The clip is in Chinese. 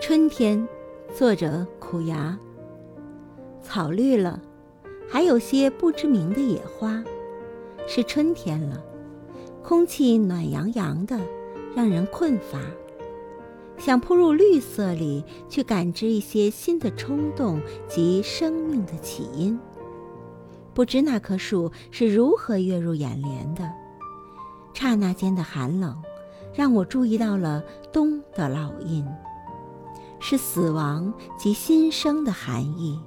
春天，作者苦芽。草绿了，还有些不知名的野花。是春天了，空气暖洋洋的，让人困乏，想扑入绿色里去感知一些新的冲动及生命的起因。不知那棵树是如何跃入眼帘的，刹那间的寒冷，让我注意到了冬的烙印。是死亡及新生的含义。